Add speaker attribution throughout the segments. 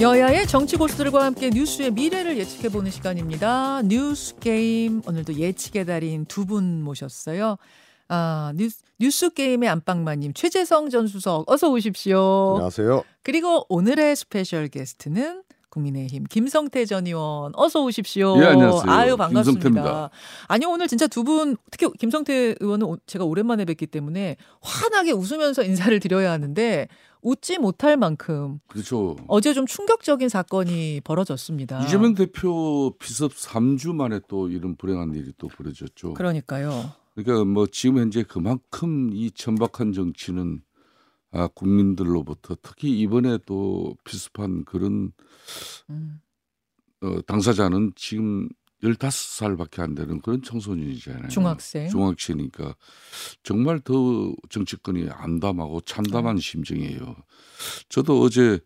Speaker 1: 여야의 정치 고수들과 함께 뉴스의 미래를 예측해 보는 시간입니다. 뉴스 게임 오늘도 예측의 달인 두 분 모셨어요. 아 뉴스, 뉴스 게임의 안방마님 최재성 전 수석 어서 오십시오.
Speaker 2: 안녕하세요.
Speaker 1: 그리고 오늘의 스페셜 게스트는 국민의힘 김성태 전 의원 어서 오십시오.
Speaker 3: 예, 안녕하세요.
Speaker 1: 아유 반갑습니다.
Speaker 3: 김성태입니다.
Speaker 1: 아니 오늘 진짜 두 분 특히 김성태 의원은 오- 제가 오랜만에 뵙기 때문에 환하게 웃으면서 인사를 드려야 하는데 웃지 못할 만큼
Speaker 3: 그렇죠.
Speaker 1: 어제 좀 충격적인 사건이 벌어졌습니다.
Speaker 3: 이재명 대표 비섭 3주 만에 또 이런 불행한 일이 또 벌어졌죠.
Speaker 1: 그러니까요.
Speaker 3: 그러니까 뭐 지금 현재 그만큼 이 천박한 정치는 아, 국민들로부터 특히 이번에 또 비슷한 그런
Speaker 1: 음,
Speaker 3: 어, 당사자는 지금 15살밖에 안 되는 그런 청소년이잖아요.
Speaker 1: 중학생.
Speaker 3: 중학생이니까 정말 더 정치권이 암담하고
Speaker 1: 음.
Speaker 3: 참담한 심정이에요. 저도 어제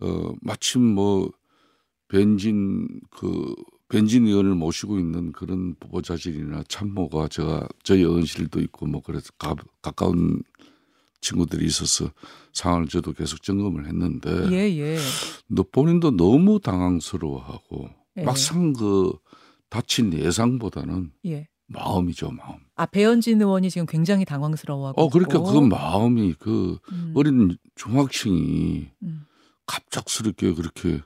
Speaker 3: 어 마침 뭐 벤진 그 벤진 의원을 모시고 있는 그런 보좌진이나 참모가 제가 저희 의원실도 있고 뭐 그래서 가, 가까운 친구들이 있어서 상황을 저도 계속 점검을 했는데
Speaker 1: 예, 예.
Speaker 3: 너 본인도 너무 당황스러워하고
Speaker 1: 예.
Speaker 3: 막상 그 다친 예상보다는
Speaker 1: 예.
Speaker 3: 마음이죠 마음.
Speaker 1: 아 배현진 의원이 지금 굉장히 당황스러워하고
Speaker 3: 어 그러니까
Speaker 1: 있고.
Speaker 3: 그 마음이 그
Speaker 1: 음,
Speaker 3: 어린 중학생이
Speaker 1: 음,
Speaker 3: 갑작스럽게 그렇게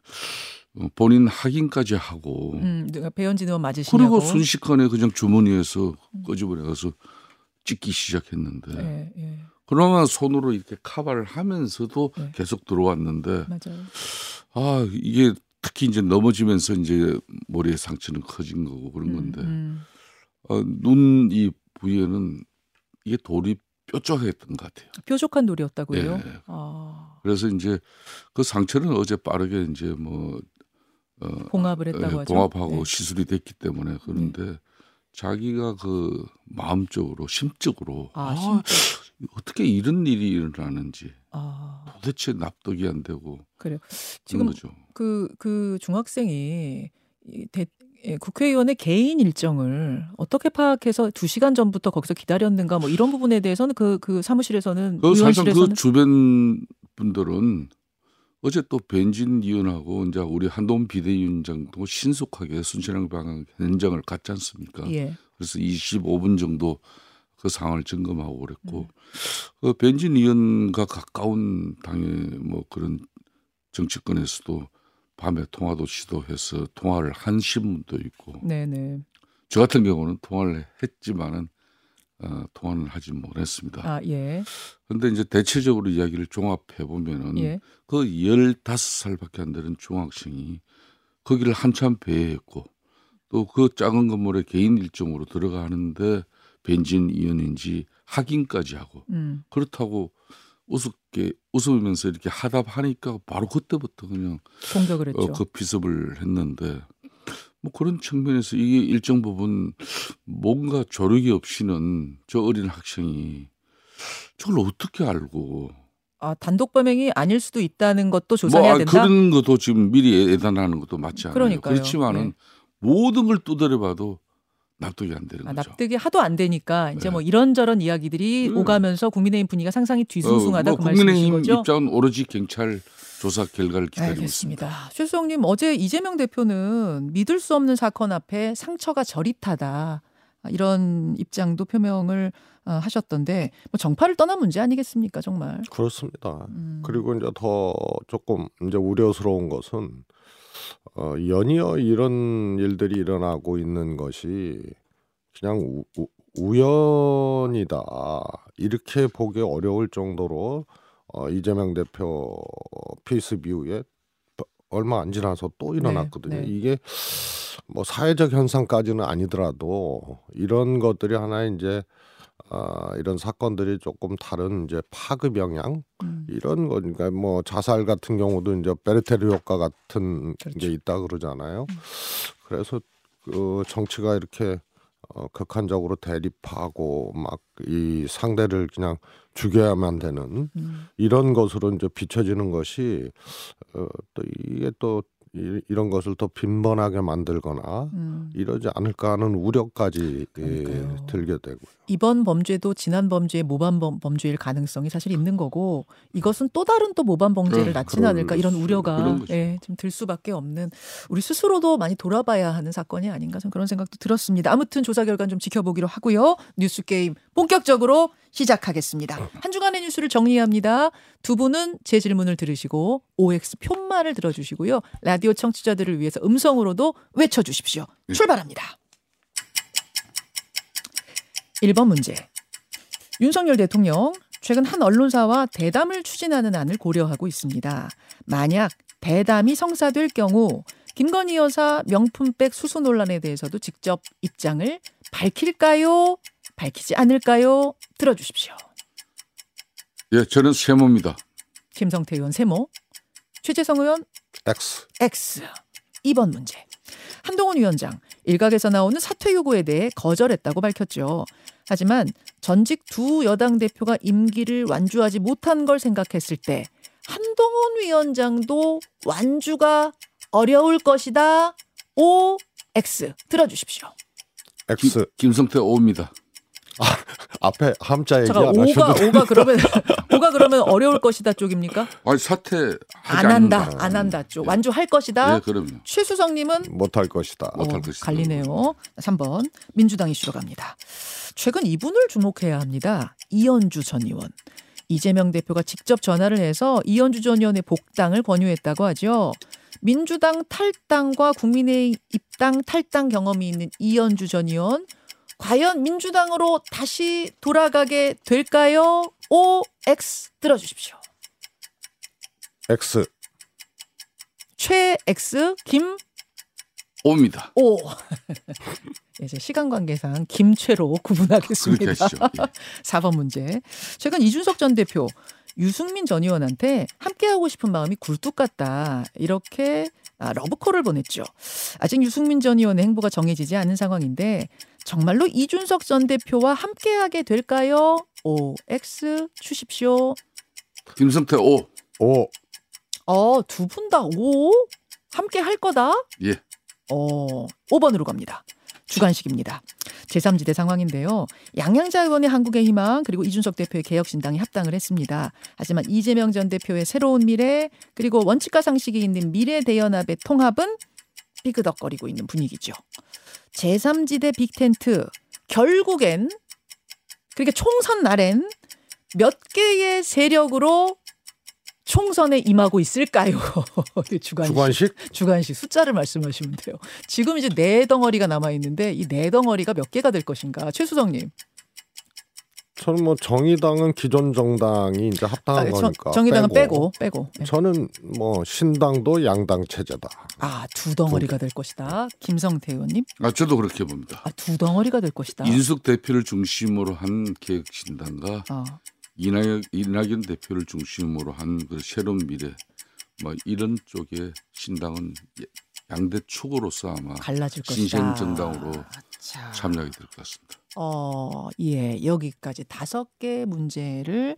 Speaker 3: 어, 본인 확인까지 하고
Speaker 1: 음, 배현진 의원 맞으시냐고.
Speaker 3: 그리고 순식간에 그냥 주머니에서
Speaker 1: 음.
Speaker 3: 끄집어내 가서 찍기 시작했는데
Speaker 1: 예, 예.
Speaker 3: 그러면 손으로 이렇게 카바를 하면서도
Speaker 1: 네.
Speaker 3: 계속 들어왔는데
Speaker 1: 맞아요.
Speaker 3: 아 이게 특히 이제 넘어지면서 이제 머리에 상처는 커진 거고 그런 건데
Speaker 1: 음,
Speaker 3: 어, 눈 이 부위에는 이게 돌이 뾰족했던 것 같아요.
Speaker 1: 뾰족한 돌이었다고요.
Speaker 3: 예.
Speaker 1: 아,
Speaker 3: 그래서 이제 그 상처는 어제 빠르게 이제 뭐 어,
Speaker 1: 봉합을 했다고
Speaker 3: 예,
Speaker 1: 하죠.
Speaker 3: 봉합하고
Speaker 1: 네.
Speaker 3: 시술이 됐기 때문에 그런데 자기가 그 마음적으로 심적으로
Speaker 1: 아,
Speaker 3: 아,
Speaker 1: 진짜.
Speaker 3: 어떻게 이런 일이 일어나는지
Speaker 1: 아,
Speaker 3: 도대체 납득이 안 되고
Speaker 1: 그래요. 지금
Speaker 3: 거죠.
Speaker 1: 그, 그 중학생이 이 대, 예, 국회의원의 개인 일정을 어떻게 파악해서 두 시간 전부터 거기서 기다렸는가 뭐 이런 부분에 대해서는 그, 그 사무실에서는
Speaker 3: 그
Speaker 1: 의원실에서는
Speaker 3: 그 주변 분들은 어제 또 벤진 의원하고 이제 우리 한동훈 비대위원장도 신속하게 순천향 방향 현장을 갔지 않습니까?
Speaker 1: 예.
Speaker 3: 그래서 25분 정도 그 상황을 점검하고 그랬고
Speaker 1: 음.
Speaker 3: 그 벤진 의원과 가까운 당의 뭐 그런 정치권에서도 밤에 통화도 시도해서 통화를 한 신문도 있고
Speaker 1: 네네.
Speaker 3: 저 같은 경우는 통화를 했지만은 어, 통화는 하지 못했습니다.
Speaker 1: 아, 예.
Speaker 3: 근데 이제 대체적으로 이야기를 종합해 보면은
Speaker 1: 예.
Speaker 3: 그 15살밖에 안 되는 중학생이 거기를 한참 배회했고 또 그 작은 건물에 개인 일정으로 들어가는데 벤진 의원인지 확인까지 하고
Speaker 1: 음.
Speaker 3: 그렇다고 우습게 웃으면서 이렇게 하답하니까 바로 그때부터 그냥
Speaker 1: 공격을 했죠.
Speaker 3: 어, 그 비습을 했는데 뭐 그런 측면에서 이게 일정 부분 뭔가 조력이 없이는 저 어린 학생이 저걸 어떻게 알고
Speaker 1: 아, 단독 범행이 아닐 수도 있다는 것도
Speaker 3: 뭐
Speaker 1: 조사해야
Speaker 3: 아,
Speaker 1: 된다.
Speaker 3: 그런 것도 지금 미리 예단하는 것도 맞지 않아요.
Speaker 1: 그러니까요.
Speaker 3: 그렇지만은
Speaker 1: 네.
Speaker 3: 모든 걸 두드려봐도 납득이 안 되는
Speaker 1: 아,
Speaker 3: 거죠.
Speaker 1: 납득이 하도 안 되니까 이제
Speaker 3: 네.
Speaker 1: 뭐 이런저런 이야기들이
Speaker 3: 네.
Speaker 1: 오가면서 국민의힘 분위기가 상상이 뒤숭숭하다
Speaker 3: 어, 그뭐
Speaker 1: 말씀이신
Speaker 3: 국민의힘
Speaker 1: 거죠?
Speaker 3: 입장은 오로지 경찰 조사 결과를 기다리고 있습니다.
Speaker 1: 알겠습니다. 최수영님 어제 이재명 대표는 믿을 수 없는 사건 앞에 상처가 저릿하다 아, 이런 입장도 표명을 어, 하셨던데 뭐 정파를 떠난 문제 아니겠습니까 정말.
Speaker 2: 그렇습니다.
Speaker 1: 음,
Speaker 2: 그리고 이제 더 조금 이제 우려스러운 것은 어, 연이어 이런 일들이 일어나고 있는 것이 그냥 우, 우, 우연이다 이렇게 보기 어려울 정도로 어, 이재명 대표 피습 이후에 얼마 안 지나서 또 일어났거든요.
Speaker 1: 네.
Speaker 2: 이게 뭐 사회적 현상까지는 아니더라도 이런 것들이 하나 이제 아, 이런 사건들이 조금 다른 이제 파급 영향
Speaker 1: 음,
Speaker 2: 이런 거니까 뭐 자살 같은 경우도 이제 베르테르 효과 같은
Speaker 1: 그렇죠.
Speaker 2: 게 있다 그러잖아요.
Speaker 1: 음.
Speaker 2: 그래서 그 정치가 이렇게 어, 극한적으로 대립하고 막 이 상대를 그냥 죽여야만 되는
Speaker 1: 음,
Speaker 2: 이런 것으로 이제 비춰지는 것이 어, 또 이게 또 이, 이런 것을 더 빈번하게 만들거나
Speaker 1: 음.
Speaker 2: 이러지 않을까 하는 우려까지 예. 들게 되고요.
Speaker 1: 이번 범죄도 지난 범죄의 모반 범, 범죄일 가능성이 사실 있는 거고 이것은 또 다른 또 모반 범죄를
Speaker 3: 그럼,
Speaker 1: 낳지는 않을까 이런
Speaker 3: 수-
Speaker 1: 우려가. 예, 좀들 수밖에 없는 우리 스스로도 많이 돌아봐야 하는 사건이 아닌가 좀 그런 생각도 들었습니다. 아무튼 조사 결과는 좀 지켜보기로 하고요. 뉴스 게임 본격적으로 시작하겠습니다. 한 주간의 뉴스를 정리합니다. 두 분은 제 질문을 들으시고 OX 편말을 들어주시고요. 라디오 청취자들을 위해서 음성으로도 외쳐주십시오. 출발합니다. 1번 문제. 윤석열 대통령 최근 한 언론사와 대담을 추진하는 안을 고려하고 있습니다. 만약 대담이 성사될 경우 김건희 여사 명품백 수수 논란에 대해서도 직접 입장을 밝힐까요? 밝히지 않을까요? 들어주십시오.
Speaker 3: 예, 저는 세모입니다.
Speaker 1: 김성태 의원 세모, 최재성 의원
Speaker 2: X
Speaker 1: X. 2번 문제. 한동훈 위원장 일각에서 나오는 사퇴 요구에 대해 거절했다고 밝혔죠. 하지만 전직 두 여당 대표가 임기를 완주하지 못한 걸 생각했을 때 한동훈 위원장도 완주가 어려울 것이다. O X 들어주십시오.
Speaker 2: X
Speaker 3: 김성태 오입니다.
Speaker 2: 앞에 함자 얘기
Speaker 1: 잠깐
Speaker 2: 안
Speaker 1: 오가
Speaker 2: 하셔도
Speaker 1: 오가 그러면 오가 그러면 어려울 것이다 쪽입니까?
Speaker 3: 아니 사퇴
Speaker 1: 안 한다
Speaker 3: 않는다.
Speaker 1: 안 한다 쪽 완주할 것이다.
Speaker 3: 예, 그럼요.
Speaker 1: 최수성님은
Speaker 2: 못할 것이다.
Speaker 3: 못할
Speaker 1: 어,
Speaker 3: 것이다.
Speaker 1: 갈리네요. 3번 민주당 이슈로 갑니다. 최근 이분을 주목해야 합니다. 이현주 전 의원. 이재명 대표가 직접 전화를 해서 이현주 전 의원의 복당을 권유했다고 하죠. 민주당 탈당과 국민의 입당 탈당 경험이 있는 이현주 전 의원. 과연 민주당으로 다시 돌아가게 될까요? O, X 들어주십시오.
Speaker 2: X
Speaker 1: 최 X 김
Speaker 3: 오입니다.
Speaker 1: 오. 이제 시간 관계상 김최로 구분하겠습니다.
Speaker 3: 예.
Speaker 1: 4번 문제. 최근 이준석 전 대표 유승민 전 의원한테 함께하고 싶은 마음이 굴뚝 같다. 이렇게 아, 러브콜을 보냈죠. 아직 유승민 전 의원의 행보가 정해지지 않은 상황인데 정말로 이준석 전 대표와 함께하게 될까요? O, X 주십시오.
Speaker 3: 김성태 오.
Speaker 2: O
Speaker 1: 어, 두 분 다 O? 함께 할 거다?
Speaker 3: 예.
Speaker 1: 어, 5번으로 갑니다. 주관식입니다. 제3지대 상황인데요. 양양자 의원의 한국의 희망 그리고 이준석 대표의 개혁신당이 합당을 했습니다. 하지만 이재명 전 대표의 새로운 미래 그리고 원칙과 상식이 있는 미래 대연합의 통합은 삐그덕거리고 있는 분위기죠. 제3지대 빅텐트 결국엔 그렇게 총선 날엔 몇 개의 세력으로 총선에 임하고 있을까요? 주관식.
Speaker 2: 주관식
Speaker 1: 주관식 숫자를 말씀하시면 돼요. 지금 이제 네 덩어리가 남아 있는데 이 네 덩어리가 몇 개가 될 것인가? 최수정 님.
Speaker 2: 저는 뭐 정의당은 기존 정당이 이제 합당한
Speaker 1: 아, 정-
Speaker 2: 거니까
Speaker 1: 정의당은 빼고 빼고. 네.
Speaker 2: 저는 뭐 신당도 양당 체제다.
Speaker 1: 아, 두 덩어리가 될 것이다. 김성태 의원님.
Speaker 3: 아 저도 그렇게 봅니다.
Speaker 1: 아, 두 덩어리가 될 것이다.
Speaker 3: 인숙 대표를 중심으로 한 개혁신당과
Speaker 1: 아,
Speaker 3: 이낙연, 이낙연 대표를 중심으로 한 그 새로운 미래 뭐 이런 쪽의 신당은 양대 축으로서 아마
Speaker 1: 갈라질.
Speaker 3: 신생 정당으로
Speaker 1: 자,
Speaker 3: 참여하게 될 것 같습니다.
Speaker 1: 어, 예, 여기까지 다섯 개 문제를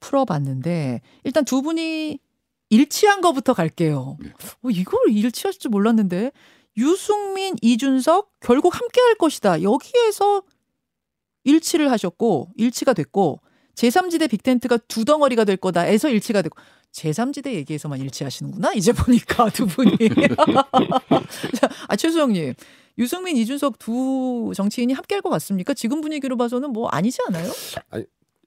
Speaker 1: 풀어봤는데 일단 두 분이 일치한 거부터 갈게요.
Speaker 3: 네.
Speaker 1: 어, 이걸 일치하실 줄 몰랐는데 유승민, 이준석 결국 함께할 것이다. 여기에서 일치를 하셨고 일치가 됐고 제3지대 빅텐트가 두 덩어리가 될 거다 해서 일치가 됐고 제3지대 얘기에서만 일치하시는구나 이제 보니까 두 분이 자, 아 최수영님 유승민, 이준석 두 정치인이 함께할 것 같습니까? 지금 분위기로 봐서는 뭐 아니지 않아요?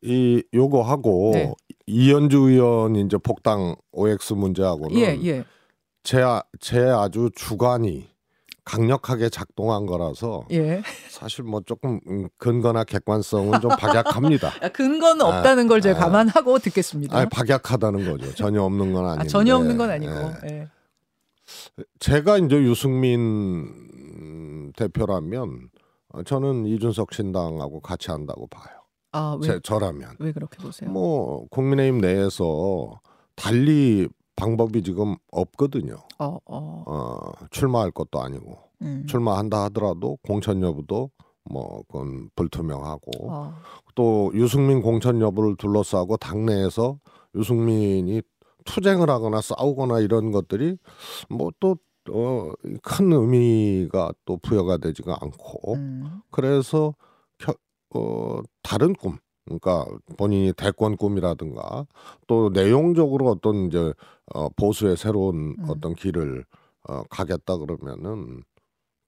Speaker 2: 이 요거 하고
Speaker 1: 네.
Speaker 2: 이현주 의원 이제 복당 OX 문제하고는
Speaker 1: 예, 예.
Speaker 2: 제, 아- 제 아주 주관이 강력하게 작동한 거라서
Speaker 1: 예.
Speaker 2: 사실 뭐 조금 음, 근거나 객관성은 좀 박약합니다.
Speaker 1: 아, 근거는 없다는 걸 제가
Speaker 2: 아.
Speaker 1: 감안하고 듣겠습니다.
Speaker 2: 아니 박약하다는 거죠. 전혀 없는 건 아닌데.
Speaker 1: 아, 전혀 없는 건 아니고.
Speaker 2: 예.
Speaker 1: 예.
Speaker 2: 제가 이제 유승민 대표라면 어, 저는 이준석 신당하고 같이 한다고 봐요.
Speaker 1: 아, 왜,
Speaker 2: 제, 저라면
Speaker 1: 왜 그렇게 보세요?
Speaker 2: 뭐 국민의힘 내에서 달리 방법이 지금 없거든요.
Speaker 1: 어, 어.
Speaker 2: 어, 출마할 것도 아니고
Speaker 1: 음.
Speaker 2: 출마한다 하더라도 공천 여부도 뭐 그건 불투명하고
Speaker 1: 어.
Speaker 2: 또 유승민 공천 여부를 둘러싸고 당내에서 유승민이 투쟁을 하거나 싸우거나 이런 것들이 뭐또 어, 큰 의미가 또 부여가 되지가 않고
Speaker 1: 음.
Speaker 2: 그래서 겨, 어, 다른 꿈 그러니까 본인이 대권 꿈이라든가 또 내용적으로 어떤 이제 어, 보수의 새로운
Speaker 1: 음.
Speaker 2: 어떤 길을 어, 가겠다 그러면은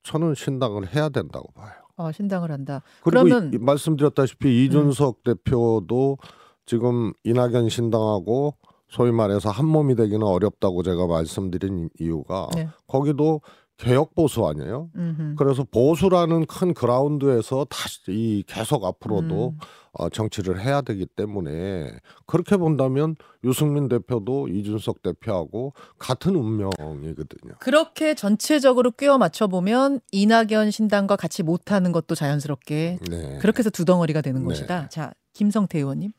Speaker 2: 저는 신당을 해야 된다고 봐요.
Speaker 1: 어, 신당을 한다.
Speaker 2: 그리고
Speaker 1: 그러면-
Speaker 2: 이, 말씀드렸다시피 이준석 대표도 지금 이낙연 신당하고 소위 말해서 한 몸이 되기는 어렵다고 제가 말씀드린 이유가
Speaker 1: 네.
Speaker 2: 거기도 개혁 보수 아니에요.
Speaker 1: 음흠.
Speaker 2: 그래서 보수라는 큰 그라운드에서 다시 이 계속 앞으로도
Speaker 1: 음.
Speaker 2: 어, 정치를 해야 되기 때문에 그렇게 본다면 유승민 대표도 이준석 대표하고 같은 운명이거든요.
Speaker 1: 그렇게 전체적으로 꿰어 맞춰 보면 이낙연 신당과 같이 못하는 것도 자연스럽게
Speaker 2: 네.
Speaker 1: 그렇게 해서 두 덩어리가 되는
Speaker 2: 네.
Speaker 1: 것이다. 자, 김성태 의원님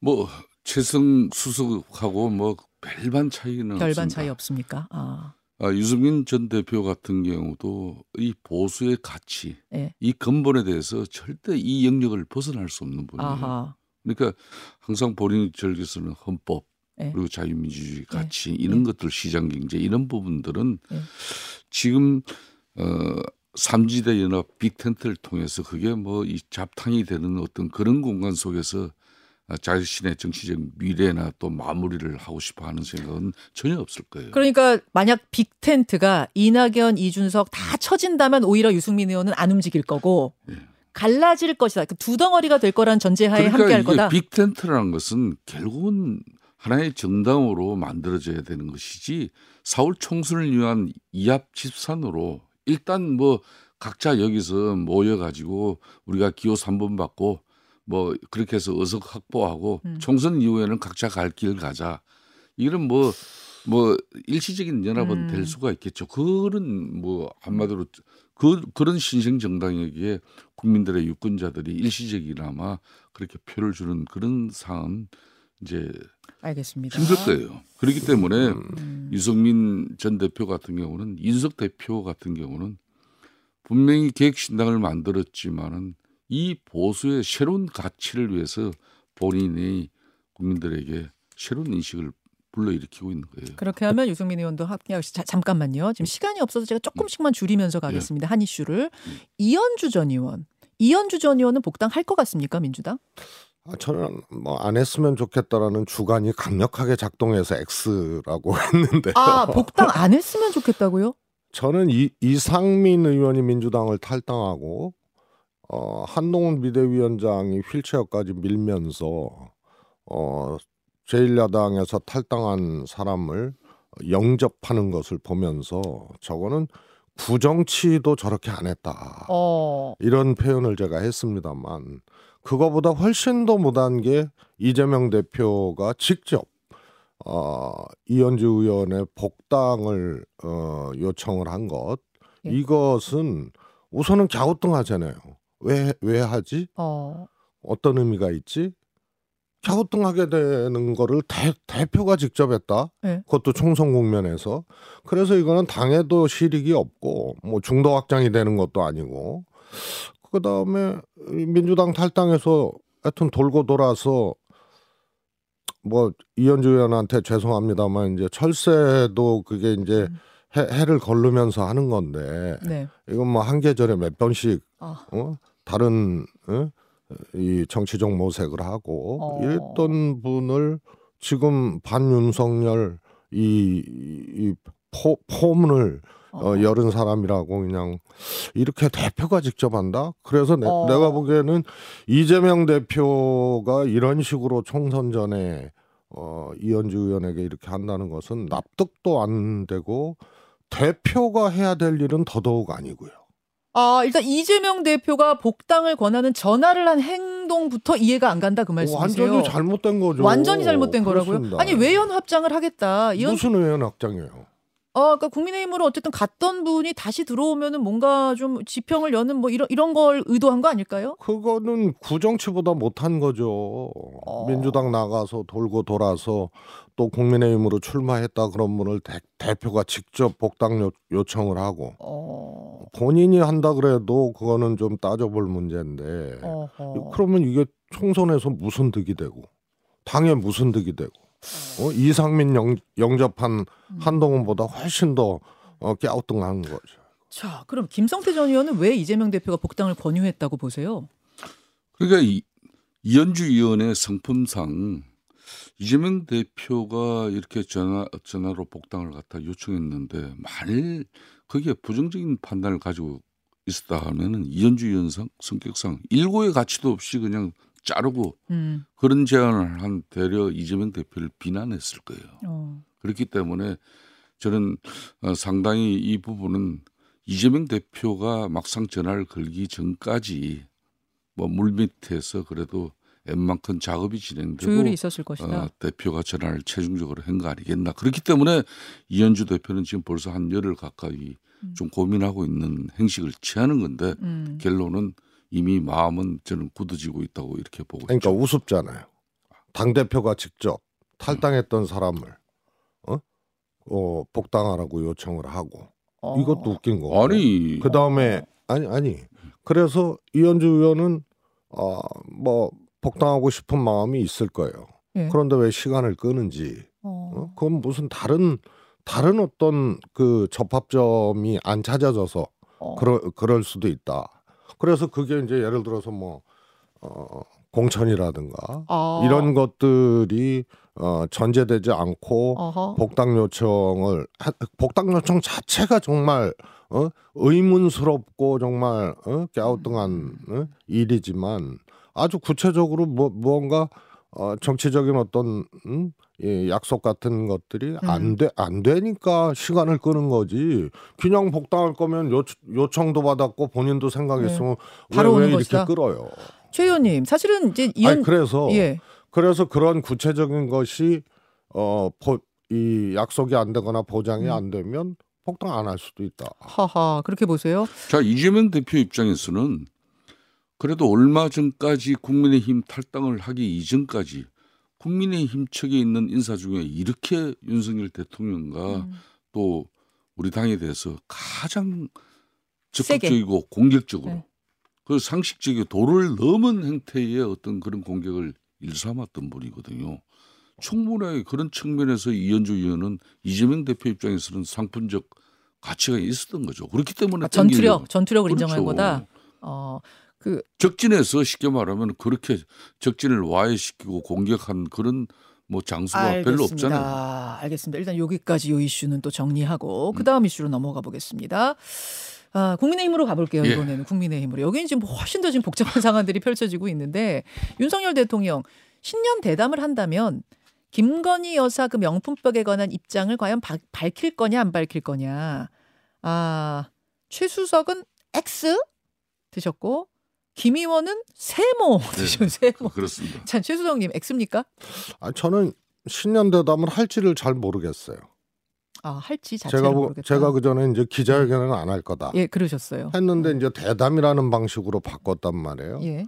Speaker 3: 뭐 최승 수석하고 뭐 별반 차이는
Speaker 1: 별반
Speaker 3: 없습니다.
Speaker 1: 차이 없습니까? 아,
Speaker 3: 아, 유승민 전 대표 같은 경우도 이 보수의 가치,
Speaker 1: 예.
Speaker 3: 이 근본에 대해서 절대 이 영역을 벗어날 수 없는 분이에요.
Speaker 1: 아하,
Speaker 3: 그러니까 항상 본인이 즐겨쓰는 헌법
Speaker 1: 예.
Speaker 3: 그리고 자유민주주의 가치 이런
Speaker 1: 예.
Speaker 3: 것들 시장 경제 이런 부분들은
Speaker 1: 예.
Speaker 3: 지금 어 삼지대 연합 빅텐트를 통해서 그게 뭐 이 잡탕이 되는 어떤 그런 공간 속에서 아, 자신의 정치적 미래나 또 마무리를 하고 싶어 하는 생각은 전혀 없을 거예요.
Speaker 1: 그러니까 만약 빅텐트가 이낙연, 이준석 다 쳐진다면 오히려 유승민 의원은 안 움직일 거고
Speaker 3: 예.
Speaker 1: 갈라질 것이다. 그두 덩어리가 될 거란 전제하에
Speaker 3: 그러니까
Speaker 1: 함께할 거다.
Speaker 3: 빅텐트라는 것은 결국은 하나의 정당으로 만들어져야 되는 것이지 사울 총선을 위한 이합 집산으로 일단 뭐 각자 여기서 모여가지고 우리가 기호 3번 받고 뭐 그렇게 해서 의석 확보하고
Speaker 1: 음.
Speaker 3: 총선 이후에는 각자 갈 길 가자. 이런 뭐뭐 일시적인 연합은
Speaker 1: 음.
Speaker 3: 될 수가 있겠죠. 그런 뭐 한마디로 그 그런 신생 정당에게 국민들의 유권자들이 일시적이나마 그렇게 표를 주는 그런 상황은 이제
Speaker 1: 알겠습니다.
Speaker 3: 힘들 거예요. 그렇기 때문에
Speaker 1: 음.
Speaker 3: 유승민 전 대표 같은 경우는 인석 대표 같은 경우는 분명히 계획신당을 만들었지만은 이 보수의 새로운 가치를 위해서 본인이 국민들에게 새로운 인식을 불러일으키고 있는 거예요.
Speaker 1: 그렇게 하면 유승민 의원도. 자, 잠깐만요. 지금 시간이 없어서 제가 조금씩만 줄이면서 가겠습니다. 한 이슈를
Speaker 3: 음.
Speaker 1: 이현주 전 의원. 이현주 전 의원은 복당 할 것 같습니까, 민주당?
Speaker 2: 아, 저는 뭐 안 했으면 좋겠다라는 주관이 강력하게 작동해서 X라고 했는데요.
Speaker 1: 아, 복당 안 했으면 좋겠다고요?
Speaker 2: 저는 이, 이상민 의원이 민주당을 탈당하고 어, 한동훈 비대위원장이 휠체어까지 밀면서 어, 제1야당에서 탈당한 사람을 영접하는 것을 보면서 저거는 구정치도 저렇게 안 했다.
Speaker 1: 어.
Speaker 2: 이런 표현을 제가 했습니다만 그거보다 훨씬 더 못한 게 이재명 대표가 직접 어, 이현주 의원의 복당을 어, 요청을 한 것
Speaker 1: 예.
Speaker 2: 이것은 우선은 갸우뚱하잖아요. 왜 왜 하지?
Speaker 1: 어.
Speaker 2: 어떤 의미가 있지? 갸우뚱하게 되는 거를 대, 대표가 직접 했다.
Speaker 1: 네.
Speaker 2: 그것도 총선 국면에서. 그래서 이거는 당에도 실익이 없고 뭐 중도 확장이 되는 것도 아니고. 그다음에 민주당 탈당해서 하여튼 돌고 돌아서 뭐 이현주 의원한테 죄송합니다만 이제 철새도 그게 이제
Speaker 1: 음.
Speaker 2: 해, 해를 걸르면서 하는 건데
Speaker 1: 네.
Speaker 2: 이건 뭐 한 계절에 몇 번씩
Speaker 1: 아.
Speaker 2: 어? 다른 어? 이 정치적 모색을 하고
Speaker 1: 어.
Speaker 2: 이랬던 분을 지금 반윤석열 이, 이 포, 포문을 어, 열은 사람이라고 그냥 이렇게 대표가 직접 한다. 그래서 내,
Speaker 1: 어.
Speaker 2: 내가 보기에는 이재명 대표가 이런 식으로 총선 전에 어, 이현주 의원에게 이렇게 한다는 것은 납득도 안 되고 대표가 해야 될 일은 더더욱 아니고요.
Speaker 1: 아, 일단 이재명 대표가 복당을 권하는 전화를 한 행동부터 이해가 안 간다 그 말씀이세요?
Speaker 2: 완전히 잘못된 거죠.
Speaker 1: 완전히 잘못된 거라고요?
Speaker 2: 그렇습니다.
Speaker 1: 아니 외연 확장을 하겠다. 이런
Speaker 2: 무슨 의원 확장이에요?
Speaker 1: 어, 그러니까 국민의힘으로 어쨌든 갔던 분이 다시 들어오면은 뭔가 좀 지평을 여는 뭐 이런 이런 걸 의도한 거 아닐까요?
Speaker 2: 그거는 구정치보다 못한 거죠.
Speaker 1: 어.
Speaker 2: 민주당 나가서 돌고 돌아서 또 국민의힘으로 출마했다 그런 분을 대, 표가 직접 복당 요, 요청을 하고
Speaker 1: 어.
Speaker 2: 본인이 한다 그래도 그거는 좀 따져볼 문제인데
Speaker 1: 어허.
Speaker 2: 그러면 이게 총선에서 무슨 득이 되고 당에 무슨 득이 되고 어? 이상민 영, 영접한
Speaker 1: 음.
Speaker 2: 한동훈보다 훨씬 더 어, 갸우뚱한 거죠.
Speaker 1: 자, 그럼 김성태 전 의원은 왜 이재명 대표가 복당을 권유했다고 보세요?
Speaker 3: 그러니까 이, 이현주 의원의 성품상 이재명 대표가 이렇게 전화 전화로 복당을 갖다 요청했는데 만일 거기에 부정적인 판단을 가지고 있었다 하면은 이현주 의원 성, 성격상 일고의 가치도 없이 그냥 자르고
Speaker 1: 음.
Speaker 3: 그런 제안을 한 대려 이재명 대표를 비난했을 거예요.
Speaker 1: 어.
Speaker 3: 그렇기 때문에 저는 어, 상당히 이 부분은 이재명 대표가 막상 전화를 걸기 전까지 뭐 물밑에서 그래도 웬만큼 작업이 진행되고
Speaker 1: 조율이 있었을 것이다.
Speaker 3: 어, 대표가 전화를 최종적으로 한 거 아니겠나. 그렇기 때문에 이현주 대표는 지금 벌써 한 열흘 가까이
Speaker 1: 음.
Speaker 3: 좀 고민하고 있는 행식을 취하는 건데
Speaker 1: 음.
Speaker 3: 결론은 이미 마음은 저는 굳어지고 있다고 이렇게 보고
Speaker 2: 그러니까
Speaker 3: 있죠.
Speaker 2: 우습잖아요. 당 대표가 직접 탈당했던 사람을 어? 어 복당하라고 요청을 하고
Speaker 1: 어.
Speaker 2: 이것도 웃긴 거.
Speaker 3: 아니
Speaker 2: 그 다음에 아니 아니 그래서 이현주 의원은 어뭐 복당하고 싶은 마음이 있을 거예요.
Speaker 1: 예.
Speaker 2: 그런데 왜 시간을 끄는지
Speaker 1: 어.
Speaker 2: 어? 그건 무슨 다른 다른 어떤 그 접합점이 안 찾아져서
Speaker 1: 어.
Speaker 2: 그럴 그럴 수도 있다. 그래서 그게 이제 예를 들어서 뭐 어, 공천이라든가
Speaker 1: 아.
Speaker 2: 이런 것들이 어, 전제되지 않고
Speaker 1: 어허.
Speaker 2: 복당 요청을 하- 복당 요청 자체가 정말 어? 의문스럽고 정말 어? 갸우뚱한 어? 일이지만 아주 구체적으로 뭐 무언가 어, 정치적인 어떤 음? 예, 약속 같은 것들이
Speaker 1: 음.
Speaker 2: 안돼 안 되니까 시간을 끄는 거지. 그냥 복당할 거면 요, 요청도 받았고 본인도 생각했으면 왜,
Speaker 1: 네. 바로
Speaker 2: 왜
Speaker 1: 오는
Speaker 2: 이렇게
Speaker 1: 것이다.
Speaker 2: 끌어요?
Speaker 1: 최 의원님 사실은 이제
Speaker 2: 아니 그래서
Speaker 1: 예.
Speaker 2: 그래서 그런 구체적인 것이 어, 보, 이 약속이 안 되거나 보장이
Speaker 1: 음.
Speaker 2: 안 되면 복당 안 할 수도 있다.
Speaker 1: 하하 그렇게 보세요.
Speaker 3: 자 이재명 대표 입장에서는 그래도 얼마 전까지 국민의힘 탈당을 하기 이전까지 국민의힘 측에 있는 인사 중에 이렇게 윤석열 대통령과
Speaker 1: 음.
Speaker 3: 또 우리 당에 대해서 가장
Speaker 1: 세게.
Speaker 3: 적극적이고 공격적으로
Speaker 1: 네.
Speaker 3: 그 상식적이고 도를 넘은 행태의 어떤 그런 공격을 일삼았던 분이거든요. 충분하게 그런 측면에서 이현주 의원은 이재명 대표 입장에서는 상품적 가치가 있었던 거죠. 그렇기 때문에
Speaker 1: 아, 전투력. 전투력을 인정한
Speaker 3: 그렇죠.
Speaker 1: 거다. 어 그
Speaker 3: 적진에서 쉽게 말하면 그렇게 적진을 와해시키고 공격한 그런 뭐 장수가 별로 없잖아요.
Speaker 1: 알겠습니다. 일단 여기까지 요 이슈는 또 정리하고 그 다음 이슈로 넘어가 보겠습니다. 아, 국민의힘으로 가볼게요.
Speaker 3: 예.
Speaker 1: 이번에는 국민의힘으로. 여기는 지금 훨씬 더 지금 복잡한 상황들이 펼쳐지고 있는데 윤석열 대통령 신년 대담을 한다면 김건희 여사 그 명품백에 관한 입장을 과연 바- 밝힐 거냐 안 밝힐 거냐. 아 최수석은 X 드셨고 김 의원은 세모 드셨 세모.
Speaker 3: 그렇습니다.
Speaker 1: 자 최수석님 X입니까?
Speaker 2: 아, 저는 신년 대담을 할지를 잘 모르겠어요.
Speaker 1: 아 할지 자체를
Speaker 2: 제가 뭐-
Speaker 1: 모르겠다.
Speaker 2: 제가 그 전에 이제 기자회견은 안할 거다
Speaker 1: 예 그러셨어요.
Speaker 2: 했는데 이제 대담이라는 방식으로 바꿨단 말이에요.
Speaker 1: 예.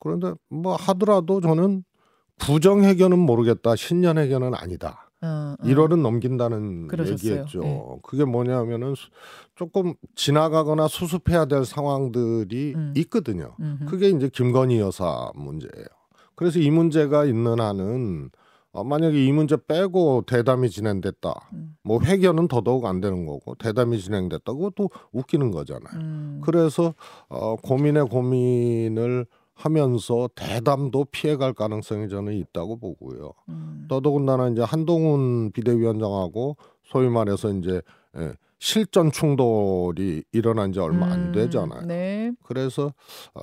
Speaker 2: 그런데 뭐 하더라도 저는 부정회견은 모르겠다. 신년회견은 아니다.
Speaker 1: 어, 어.
Speaker 2: 1월은 넘긴다는
Speaker 1: 그러셨어요.
Speaker 2: 얘기했죠.
Speaker 1: 예.
Speaker 2: 그게 뭐냐면은 수- 조금 지나가거나 수습해야 될 상황들이
Speaker 1: 음.
Speaker 2: 있거든요.
Speaker 1: 음흠.
Speaker 2: 그게 이제 김건희 여사 문제예요. 그래서 이 문제가 있는 한은 어, 만약에 이 문제 빼고 대담이 진행됐다.
Speaker 1: 음.
Speaker 2: 뭐 회견은 더더욱 안 되는 거고 대담이 진행됐다. 그것도 웃기는 거잖아요.
Speaker 1: 음.
Speaker 2: 그래서 어, 고민의 고민을 하면서 대담도 피해갈 가능성이 저는 있다고 보고요.
Speaker 1: 음.
Speaker 2: 더더군다나 이제 한동훈 비대위원장하고 소위 말해서 이제 예, 실전 충돌이 일어난 지 얼마 안
Speaker 1: 음,
Speaker 2: 되잖아요.
Speaker 1: 네.
Speaker 2: 그래서 어,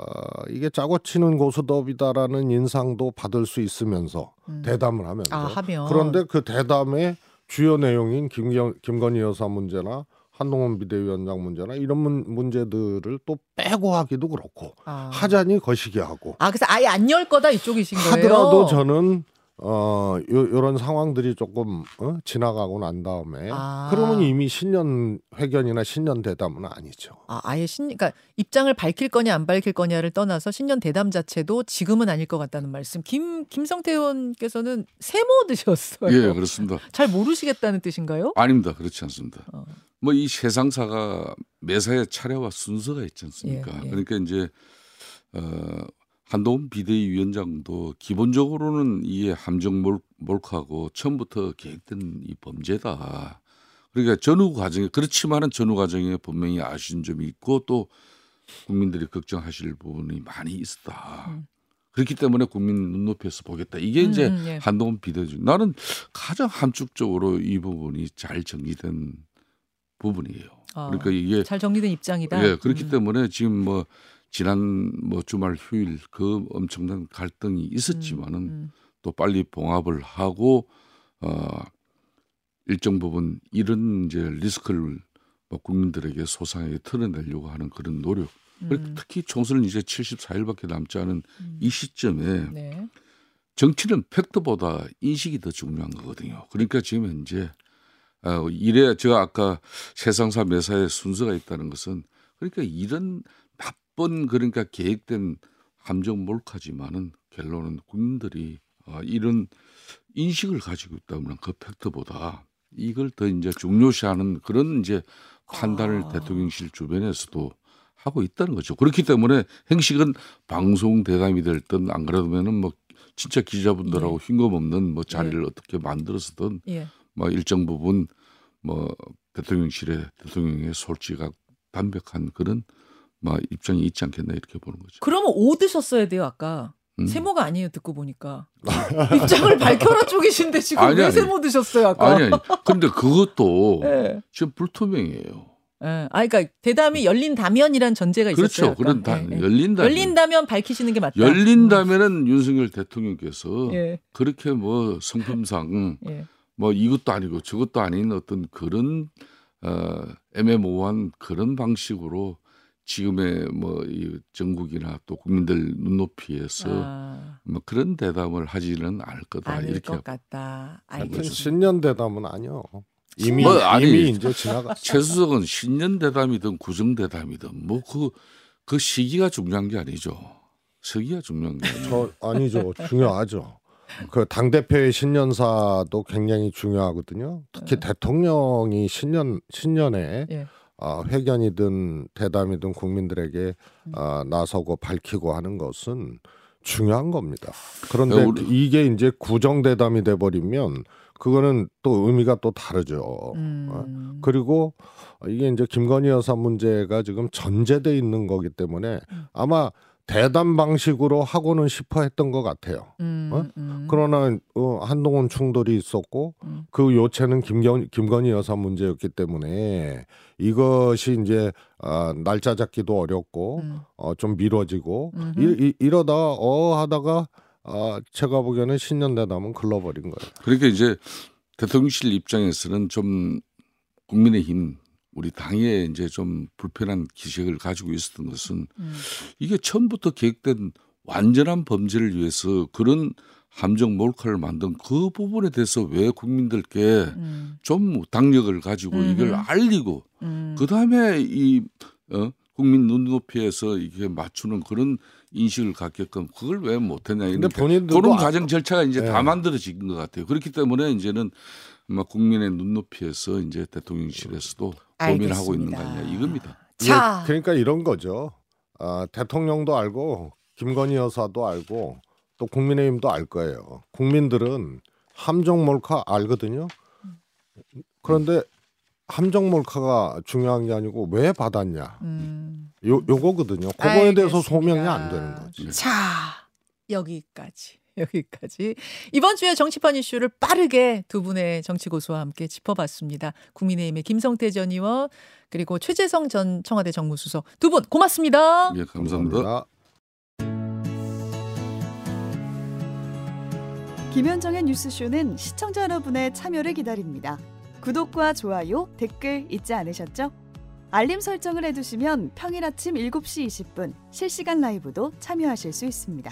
Speaker 2: 이게 짜고 치는 고수덥이다라는 인상도 받을 수 있으면서
Speaker 1: 음.
Speaker 2: 대담을 하면서
Speaker 1: 아 하면
Speaker 2: 그런데 그 대담의 주요 내용인 김경, 김건희 여사 문제나 한동훈 비대위원장 문제나 이런 문, 문제들을 또 빼고 하기도 그렇고
Speaker 1: 아.
Speaker 2: 하자니 거시기 하고
Speaker 1: 아 그래서 아예 안 열 거다 이쪽이신 거예요.
Speaker 2: 하더라도 저는 어 요, 요런 상황들이 조금 어? 지나가고 난 다음에
Speaker 1: 아.
Speaker 2: 그러면 이미 신년 회견이나 신년 대담은 아니죠.
Speaker 1: 아, 아예 신 그러니까 입장을 밝힐 거냐 안 밝힐 거냐를 떠나서 신년 대담 자체도 지금은 아닐 것 같다는 말씀. 김 김성태 의원께서는 세모 드셨어요.
Speaker 3: 예, 그렇습니다.
Speaker 1: 잘 모르시겠다는 뜻인가요?
Speaker 3: 아닙니다. 그렇지 않습니다.
Speaker 1: 어.
Speaker 3: 뭐이 세상사가 매사에 차례와 순서가 있지 않습니까?
Speaker 1: 예, 예.
Speaker 3: 그러니까 이제 어, 한동훈 비대위원장도 기본적으로는 이게 함정 몰, 몰카고 처음부터 계획된 이 범죄다. 그러니까 전후 과정에 그렇지만은 전후 과정에 분명히 아쉬운 점이 있고 또 국민들이 걱정하실 부분이 많이 있었다.
Speaker 1: 음.
Speaker 3: 그렇기 때문에 국민 눈높이에서 보겠다. 이게 이제
Speaker 1: 음, 예.
Speaker 3: 한동훈 비대위원 나는 가장 함축적으로 이 부분이 잘 정리된 부분이에요.
Speaker 1: 아,
Speaker 3: 그러니까 이게
Speaker 1: 잘 정리된 입장이다.
Speaker 3: 예, 그렇기
Speaker 1: 음.
Speaker 3: 때문에 지금 뭐 지난 뭐 주말 휴일 그 엄청난 갈등이 있었지만은
Speaker 1: 음,
Speaker 3: 또 빨리 봉합을 하고 어 일정 부분 이런 이제 리스크를 뭐 국민들에게 소상하게 털어내려고 하는 그런 노력.
Speaker 1: 음,
Speaker 3: 특히 총선은 이제 74일밖에 남지 않은
Speaker 1: 음.
Speaker 3: 이 시점에
Speaker 1: 네.
Speaker 3: 정치는 팩트보다 인식이 더 중요한 거거든요. 그러니까 지금 현재 어, 이래 제가 아까 세상사 매사에 순서가 있다는 것은 그러니까 이런 나쁜 그러니까 계획된 함정 몰카지만은 결론은 국민들이 어, 이런 인식을 가지고 있다면 그 팩트보다 이걸 더 이제 중요시하는 그런 이제 판단을
Speaker 1: 아.
Speaker 3: 대통령실 주변에서도 하고 있다는 거죠. 그렇기 때문에 행식은 방송 대담이 될든 안 그러면은 뭐 진짜 기자분들하고 흰검없는 뭐 자리를 어떻게 만들어서든
Speaker 1: 예.
Speaker 3: 뭐 일정 부분 뭐 대통령실에 대통령의 솔직하고 담백한 그런 뭐 입장이 있지 않겠나 이렇게 보는 거죠.
Speaker 1: 그러면 오 드셨어야 돼요 아까.
Speaker 3: 음.
Speaker 1: 세모가 아니에요 듣고 보니까 입장을 밝혀라 쪽이신데 지금
Speaker 3: 아니,
Speaker 1: 왜
Speaker 3: 아니.
Speaker 1: 세모 드셨어요 아까?
Speaker 3: 아니 아니. 근데 그것도
Speaker 1: 예.
Speaker 3: 지금 불투명해요.
Speaker 1: 예. 아, 그러니까 대담이 열린 다면이란 전제가 있었어요.
Speaker 3: 그렇죠. 그런. 다
Speaker 1: 예, 예.
Speaker 3: 열린 다면
Speaker 1: 열린 다면 밝히시는 게 맞다.
Speaker 3: 열린 다면은 윤석열 대통령께서
Speaker 1: 음. 예.
Speaker 3: 그렇게 뭐 성품상
Speaker 1: 예.
Speaker 3: 뭐 이것도 아니고 저것도 아닌 어떤 그런 어 애매모호한 그런 방식으로 지금의 뭐 이 전국이나 또 국민들 눈높이에서
Speaker 1: 아,
Speaker 3: 뭐 그런 대담을 하지는 않을 거다
Speaker 1: 아닐
Speaker 3: 이렇게
Speaker 1: 것 같다.
Speaker 2: 신년 대담은 아니요. 이미
Speaker 3: 뭐, 아니,
Speaker 2: 이미 이제 지나가.
Speaker 3: 최수석은 신년 대담이든 구정 대담이든 뭐그그 시기가 중요한 게 아니죠. 시기가 중요한 게 아니죠.
Speaker 2: 저 아니죠. 중요하죠. 그당 대표의 신년사도 굉장히 중요하거든요. 특히 대통령이 신년 신년에
Speaker 1: 예.
Speaker 2: 아, 회견이든 대담이든 국민들에게 아, 나서고 밝히고 하는 것은 중요한 겁니다. 그런데
Speaker 3: 야, 우리-
Speaker 2: 이게 이제 구정 대담이 돼 버리면 그거는 또 의미가 또 다르죠. 어?
Speaker 1: 음.
Speaker 2: 그리고 이게 이제 김건희 여사 문제가 지금 전제돼 있는 거기 때문에
Speaker 1: 음.
Speaker 2: 아마 대담 방식으로 하고는 싶어 했던 것 같아요.
Speaker 1: 음,
Speaker 2: 어?
Speaker 1: 음.
Speaker 2: 그러나 어, 한동훈 충돌이 있었고
Speaker 1: 음.
Speaker 2: 그 요체는 김건, 김건희 여사 문제였기 때문에 이것이 이제 아, 날짜 잡기도 어렵고
Speaker 1: 음.
Speaker 2: 어, 좀 미뤄지고. 이, 이, 이 러다 어 하다가 아, 제가 보기에는 신년 대담은 글러버린 거예요.
Speaker 3: 그러니까 이제 대통령실 입장에서는 좀 국민의힘 우리 당에 이제 좀 불편한 기색을 가지고 있었던 것은
Speaker 1: 음.
Speaker 3: 이게 처음부터 계획된 완전한 범죄를 위해서 그런 함정 몰카를 만든 그 부분에 대해서 왜 국민들께
Speaker 1: 음.
Speaker 3: 좀 당력을 가지고 이걸
Speaker 1: 음흠.
Speaker 3: 알리고
Speaker 1: 음.
Speaker 3: 그 다음에 이 어, 국민 눈높이에서 이게 맞추는 그런 인식을 갖게끔 그걸 왜 못했냐 이런
Speaker 2: 본인들도
Speaker 3: 그런
Speaker 2: 아-
Speaker 3: 과정 절차가 이제
Speaker 2: 네.
Speaker 3: 다 만들어진 것 같아요. 그렇기 때문에 이제는 막 국민의 눈높이에서 이제 대통령실에서도 고민을 하고 있는 거 아니냐 이겁니다.
Speaker 1: 자,
Speaker 2: 예, 그러니까 이런 거죠. 아, 대통령도 알고 김건희 여사도 알고 또 국민의힘도 알 거예요. 국민들은 함정 몰카 알거든요. 그런데 함정 몰카가 중요한 게 아니고 왜 받았냐.
Speaker 1: 음.
Speaker 2: 요 요거거든요. 그거에 대해서
Speaker 1: 알겠습니다.
Speaker 2: 소명이 안 되는 거지.
Speaker 1: 자, 여기까지. 여기까지. 이번 주에 정치판 이슈를 빠르게 두 분의 정치 고수와 함께 짚어봤습니다. 국민의힘의 김성태 전 의원 그리고 최재성 전 청와대 정무수석 두 분 고맙습니다.
Speaker 3: 예, 감사합니다.
Speaker 4: 김현정의 뉴스쇼는 시청자 여러분의 참여를 기다립니다. 구독과 좋아요, 댓글 잊지 않으셨죠? 알림 설정을 해두시면 평일 아침 7시 20분 실시간 라이브도 참여하실 수 있습니다.